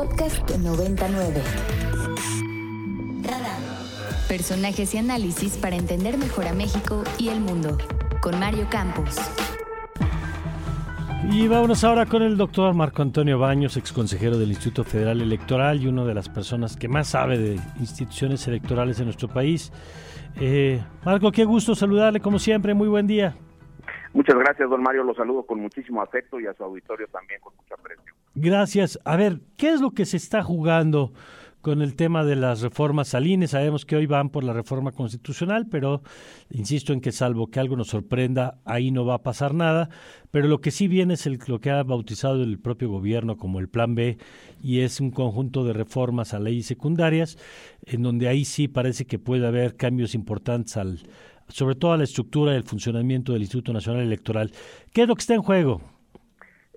podcast 99. Personajes y análisis para entender mejor a México y el mundo. Con Mario Campos. Y vámonos ahora con el doctor Marco Antonio Baños, ex consejero del Instituto Federal Electoral y una de las personas que más sabe de instituciones electorales en nuestro país. Eh, Marco, qué gusto saludarle como siempre, muy buen día. Muchas gracias, don Mario, lo saludo con muchísimo afecto y a su auditorio también con mucha aprecio. Gracias. A ver, ¿qué es lo que se está jugando con el tema de las reformas al INE? Sabemos que hoy van por la reforma constitucional, pero insisto en que salvo que algo nos sorprenda, ahí no va a pasar nada. Pero lo que sí viene es el, lo que ha bautizado el propio gobierno como el Plan B y es un conjunto de reformas a leyes secundarias, en donde ahí sí parece que puede haber cambios importantes al sobre todo a la estructura y el funcionamiento del Instituto Nacional Electoral. ¿Qué es lo que está en juego?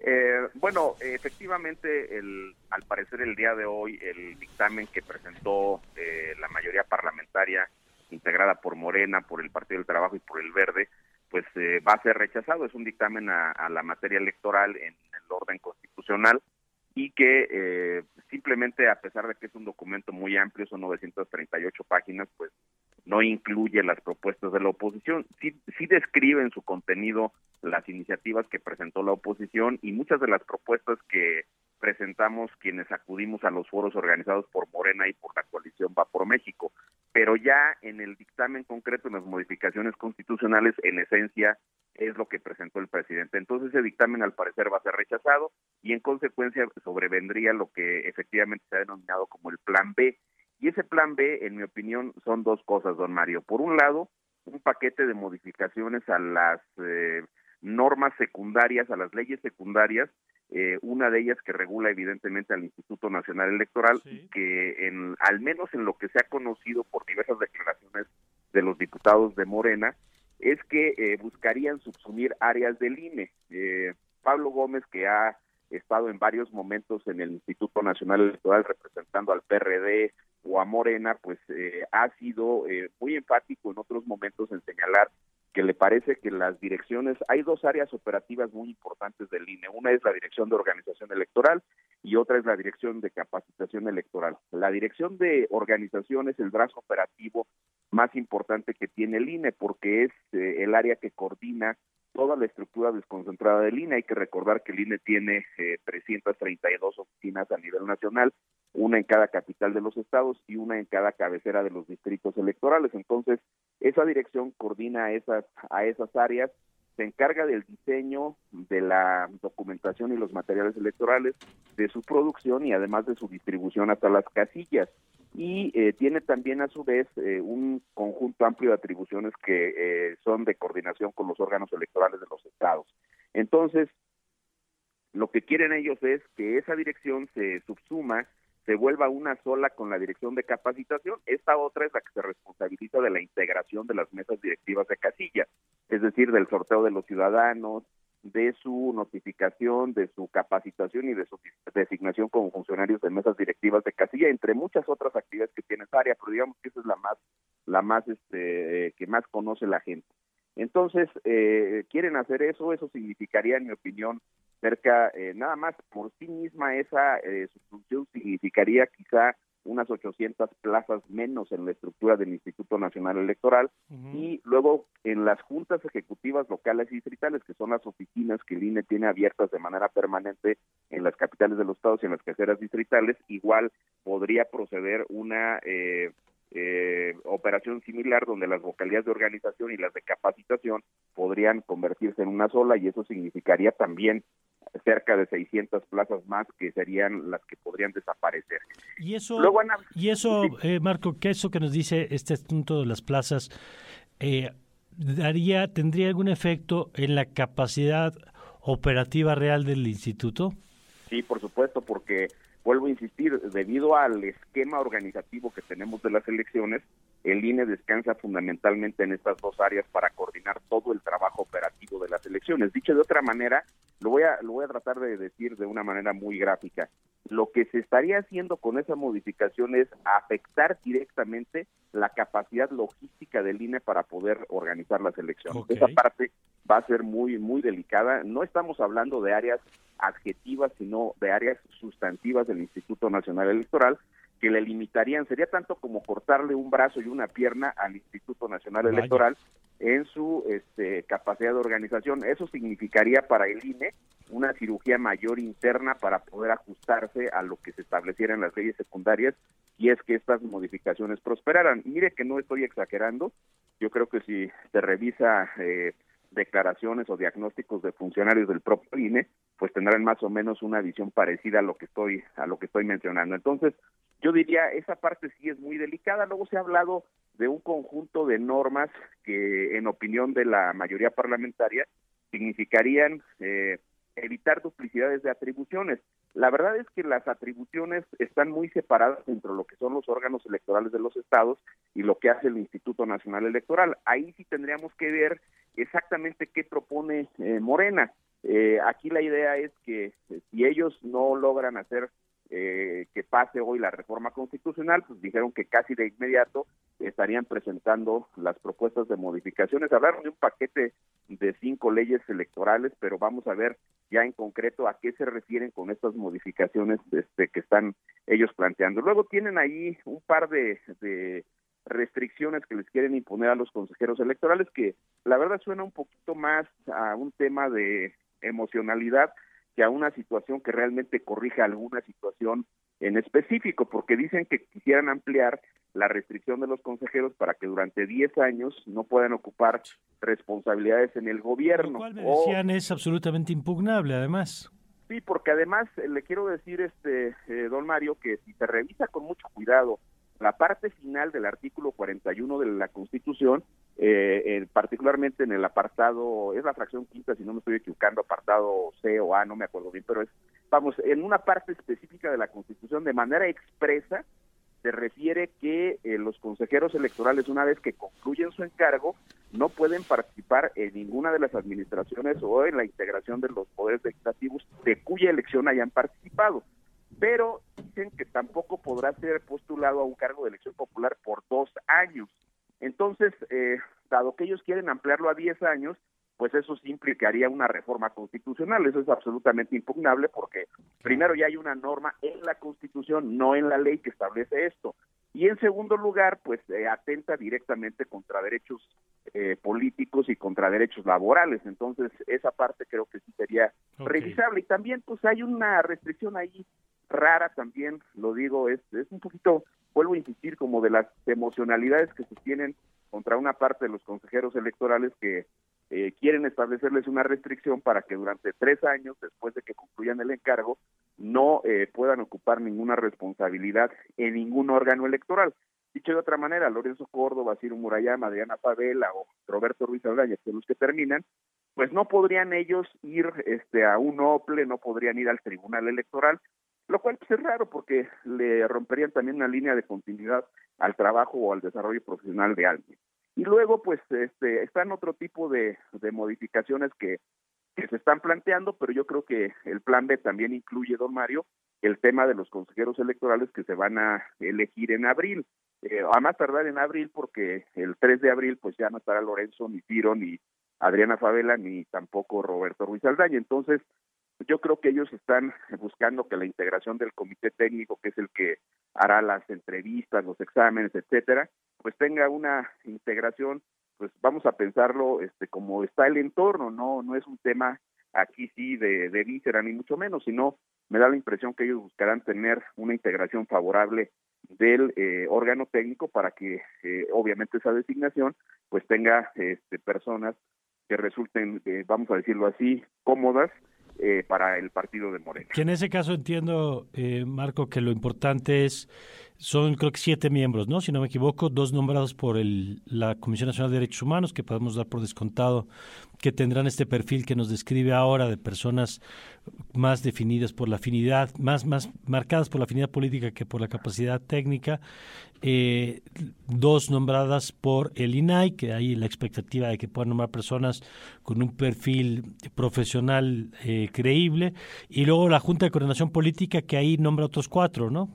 Eh, bueno, efectivamente, el, al parecer el día de hoy, el dictamen que presentó eh, la mayoría parlamentaria integrada por Morena, por el Partido del Trabajo y por el Verde, pues eh, va a ser rechazado. Es un dictamen a, a, la materia electoral en el orden constitucional y que eh, simplemente, a pesar de que es un documento muy amplio, son 938 páginas, pues no incluye las propuestas de la oposición. Sí, sí describe en su contenido las iniciativas que presentó la oposición y muchas de las propuestas que presentamos quienes acudimos a los foros organizados por Morena y por la coalición Va por México. Pero ya en el dictamen concreto, en las modificaciones constitucionales, en esencia es lo que presentó el presidente. Entonces ese dictamen al parecer va a ser rechazado y en consecuencia sobrevendría lo que efectivamente se ha denominado como el plan B, y ese plan B, en mi opinión, son dos cosas, don Mario. Por un lado, un paquete de modificaciones a las eh, normas secundarias, a las leyes secundarias, eh, una de ellas que regula evidentemente al Instituto Nacional Electoral, que en, al menos en lo que se ha conocido por diversas declaraciones de los diputados de Morena, es que eh, buscarían subsumir áreas del INE. Eh, Pablo Gómez, que ha estado en varios momentos en el Instituto Nacional Electoral representando al PRD, o a Morena, pues eh, ha sido eh, muy enfático en otros momentos en señalar que le parece que las direcciones, hay dos áreas operativas muy importantes del INE, una es la dirección de organización electoral y otra es la dirección de capacitación electoral. La dirección de organización es el brazo operativo más importante que tiene el INE porque es eh, el área que coordina toda la estructura desconcentrada del INE. Hay que recordar que el INE tiene eh, 332 oficinas a nivel nacional, una en cada capital de los estados y una en cada cabecera de los distritos electorales. Entonces, esa dirección coordina esas, a esas áreas, se encarga del diseño, de la documentación y los materiales electorales, de su producción y además de su distribución hasta las casillas y eh, tiene también a su vez eh, un conjunto amplio de atribuciones que eh, son de coordinación con los órganos electorales de los estados. Entonces, lo que quieren ellos es que esa dirección se subsuma, se vuelva una sola con la dirección de capacitación. Esta otra es la que se responsabiliza de la integración de las mesas directivas de casilla, es decir, del sorteo de los ciudadanos, de su notificación, de su capacitación y de su designación como funcionarios de mesas directivas de casilla, entre muchas otras actividades que tiene esa área, pero digamos que esa es la más, la más, este, que más conoce la gente. Entonces, eh, quieren hacer eso, eso significaría, en mi opinión, cerca, eh, nada más por sí misma esa eh, función significaría quizá unas 800 plazas menos en la estructura del Instituto Nacional Electoral y luego en las juntas ejecutivas locales y distritales, que son las oficinas que el INE tiene abiertas de manera permanente en las capitales de los estados y en las caseras distritales, igual podría proceder una eh, eh, operación similar donde las vocalías de organización y las de capacitación podrían convertirse en una sola y eso significaría también cerca de 600 plazas más que serían las que podrían desaparecer. Y eso, y eso eh, Marco, que eso que nos dice este asunto de las plazas, eh, daría, ¿tendría algún efecto en la capacidad operativa real del instituto? Sí, por supuesto, porque vuelvo a insistir, debido al esquema organizativo que tenemos de las elecciones, el INE descansa fundamentalmente en estas dos áreas para coordinar todo el trabajo operativo de las elecciones. Dicho de otra manera, lo voy a, lo voy a tratar de decir de una manera muy gráfica. Lo que se estaría haciendo con esa modificación es afectar directamente la capacidad logística del INE para poder organizar las elecciones. Esa parte va a ser muy, muy delicada. No estamos hablando de áreas adjetivas, sino de áreas sustantivas del Instituto Nacional Electoral que le limitarían, sería tanto como cortarle un brazo y una pierna al Instituto Nacional Electoral en su este, capacidad de organización. Eso significaría para el INE una cirugía mayor interna para poder ajustarse a lo que se estableciera en las leyes secundarias y es que estas modificaciones prosperaran. Mire que no estoy exagerando, yo creo que si se revisa eh, declaraciones o diagnósticos de funcionarios del propio INE, pues tendrán más o menos una visión parecida a lo que estoy a lo que estoy mencionando. Entonces, yo diría esa parte sí es muy delicada. Luego se ha hablado de un conjunto de normas que, en opinión de la mayoría parlamentaria, significarían eh, evitar duplicidades de atribuciones. La verdad es que las atribuciones están muy separadas entre lo que son los órganos electorales de los estados y lo que hace el Instituto Nacional Electoral. Ahí sí tendríamos que ver exactamente qué propone eh, Morena. Eh, aquí la idea es que eh, si ellos no logran hacer eh, que pase hoy la reforma constitucional, pues dijeron que casi de inmediato estarían presentando las propuestas de modificaciones. Hablaron de un paquete de cinco leyes electorales, pero vamos a ver ya en concreto a qué se refieren con estas modificaciones este, que están ellos planteando. Luego tienen ahí un par de, de restricciones que les quieren imponer a los consejeros electorales, que la verdad suena un poquito más a un tema de emocionalidad que a una situación que realmente corrija alguna situación en específico, porque dicen que quisieran ampliar la restricción de los consejeros para que durante 10 años no puedan ocupar responsabilidades en el gobierno. Lo cual me decían es absolutamente impugnable, además. Sí, porque además eh, le quiero decir, este eh, don Mario, que si se revisa con mucho cuidado la parte final del artículo 41 de la Constitución, eh, particularmente en el apartado, es la fracción quinta, si no me estoy equivocando, apartado C o A, no me acuerdo bien, pero es, vamos, en una parte específica de la Constitución, de manera expresa, se refiere que eh, los consejeros electorales, una vez que concluyen su encargo, no pueden participar en ninguna de las administraciones o en la integración de los poderes legislativos de cuya elección hayan participado. Pero dicen que tampoco podrá ser postulado a un cargo de elección popular por dos años. Entonces, eh, dado que ellos quieren ampliarlo a 10 años, pues eso sí implicaría una reforma constitucional. Eso es absolutamente impugnable porque primero ya hay una norma en la Constitución, no en la ley que establece esto. Y en segundo lugar, pues eh, atenta directamente contra derechos eh, políticos y contra derechos laborales. Entonces, esa parte creo que sí sería revisable. Y también, pues hay una restricción ahí rara también, lo digo, es, es un poquito, vuelvo a insistir, como de las emocionalidades que se tienen contra una parte de los consejeros electorales que eh, quieren establecerles una restricción para que durante tres años, después de que concluyan el encargo, no eh, puedan ocupar ninguna responsabilidad en ningún órgano electoral. Dicho de otra manera, Lorenzo Córdoba, Ciro Murayama, Adriana Favela o Roberto Ruiz Aldaña, que son los que terminan, pues no podrían ellos ir este, a un OPLE, no podrían ir al Tribunal Electoral, lo cual pues, es raro porque le romperían también una línea de continuidad al trabajo o al desarrollo profesional de alguien. Y luego, pues, este, están otro tipo de, modificaciones que, que se están planteando, pero yo creo que el plan B también incluye, don Mario, el tema de los consejeros electorales que se van a elegir en abril. Eh, a más tardar en abril, porque el 3 de abril, pues ya no estará Lorenzo, ni Tiro, ni Adriana Favela, ni tampoco Roberto Ruiz Aldaña. Entonces, yo creo que ellos están buscando que la integración del comité técnico, que es el que hará las entrevistas, los exámenes, etcétera, pues tenga una integración, pues vamos a pensarlo este como está el entorno, no no es un tema aquí sí de, de víscera ni mucho menos, sino me da la impresión que ellos buscarán tener una integración favorable del eh, órgano técnico para que eh, obviamente esa designación pues tenga este, personas que resulten, eh, vamos a decirlo así, cómodas eh, para el partido de Morena. Que en ese caso entiendo, eh, Marco, que lo importante es son creo que siete miembros, ¿no? Si no me equivoco, dos nombrados por el, la Comisión Nacional de Derechos Humanos, que podemos dar por descontado que tendrán este perfil que nos describe ahora de personas más definidas por la afinidad, más, más marcadas por la afinidad política que por la capacidad técnica, eh, dos nombradas por el INAI, que hay la expectativa de que puedan nombrar personas con un perfil profesional eh, creíble, y luego la Junta de Coordinación Política, que ahí nombra otros cuatro, ¿no?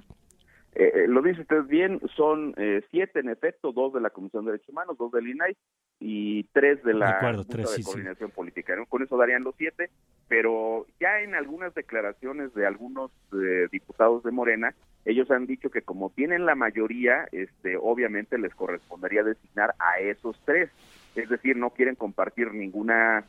Eh, eh, lo dice usted bien, son eh, siete en efecto, dos de la Comisión de Derechos Humanos, dos del INAI y tres de la Junta de Coordinación Política. Con eso darían los siete, pero ya en algunas declaraciones de algunos diputados de Morena, ellos han dicho que como tienen la mayoría, este, obviamente les correspondería designar a esos tres. Es decir, no quieren compartir ninguna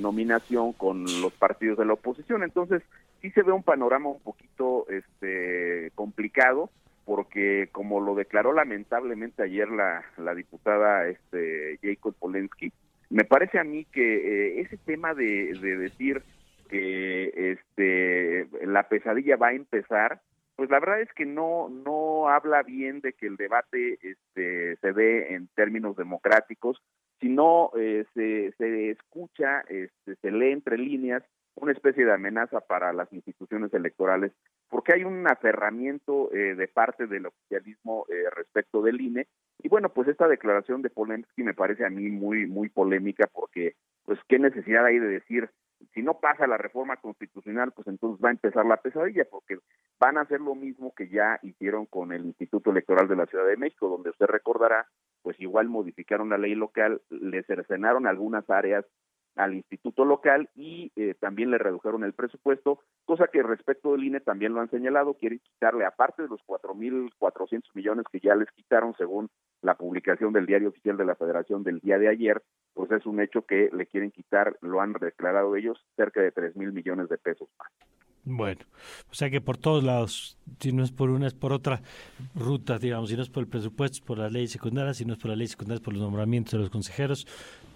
nominación con los partidos de la oposición. Entonces, sí se ve un panorama un poquito este, complicado porque como lo declaró lamentablemente ayer la, diputada este, Jacob Polensky, me parece a mí que eh, ese tema de, de, decir que este, la pesadilla va a empezar, pues la verdad es que no no habla bien de que el debate este, se dé en términos democráticos, sino eh, se, se escucha, este, se lee entre líneas una especie de amenaza para las instituciones electorales, porque hay un aferramiento eh, de parte del oficialismo eh, respecto del INE. Y bueno, pues esta declaración de Polensky me parece a mí muy, muy polémica, porque, pues, ¿qué necesidad hay de decir, si no pasa la reforma constitucional, pues entonces va a empezar la pesadilla, porque van a hacer lo mismo que ya hicieron con el Instituto Electoral de la Ciudad de México, donde usted recordará, pues igual modificaron la ley local, le cercenaron algunas áreas al instituto local y eh, también le redujeron el presupuesto, cosa que respecto del INE también lo han señalado, quieren quitarle, aparte de los 4.400 millones que ya les quitaron según la publicación del diario oficial de la Federación del día de ayer, pues es un hecho que le quieren quitar, lo han declarado ellos, cerca de 3.000 millones de pesos más. Bueno, o sea que por todos lados, si no es por una, es por otra ruta, digamos, si no es por el presupuesto, es por la ley secundaria, si no es por la ley secundaria, es por los nombramientos de los consejeros,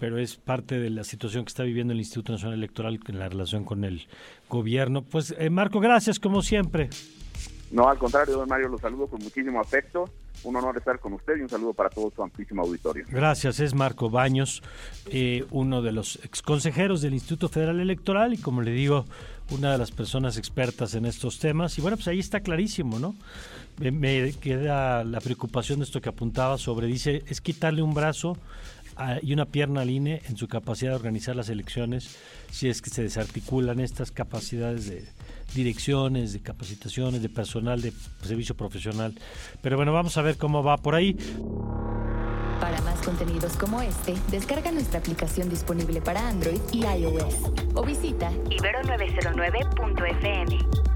pero es parte de la situación que está viviendo el Instituto Nacional Electoral en la relación con el gobierno. Pues, eh, Marco, gracias como siempre. No, al contrario, don Mario, los saludo con muchísimo afecto. Un honor estar con usted y un saludo para todo su amplísimo auditorio. Gracias, es Marco Baños, eh, uno de los exconsejeros del Instituto Federal Electoral y como le digo, una de las personas expertas en estos temas. Y bueno, pues ahí está clarísimo, ¿no? Me, queda la preocupación de esto que apuntaba sobre, dice, es quitarle un brazo y una pierna al INE en su capacidad de organizar las elecciones si es que se desarticulan estas capacidades de direcciones, de capacitaciones, de personal, de servicio profesional. Pero bueno, vamos a ver cómo va por ahí. Para más contenidos como este, descarga nuestra aplicación disponible para Android y iOS o visita ibero909.fm.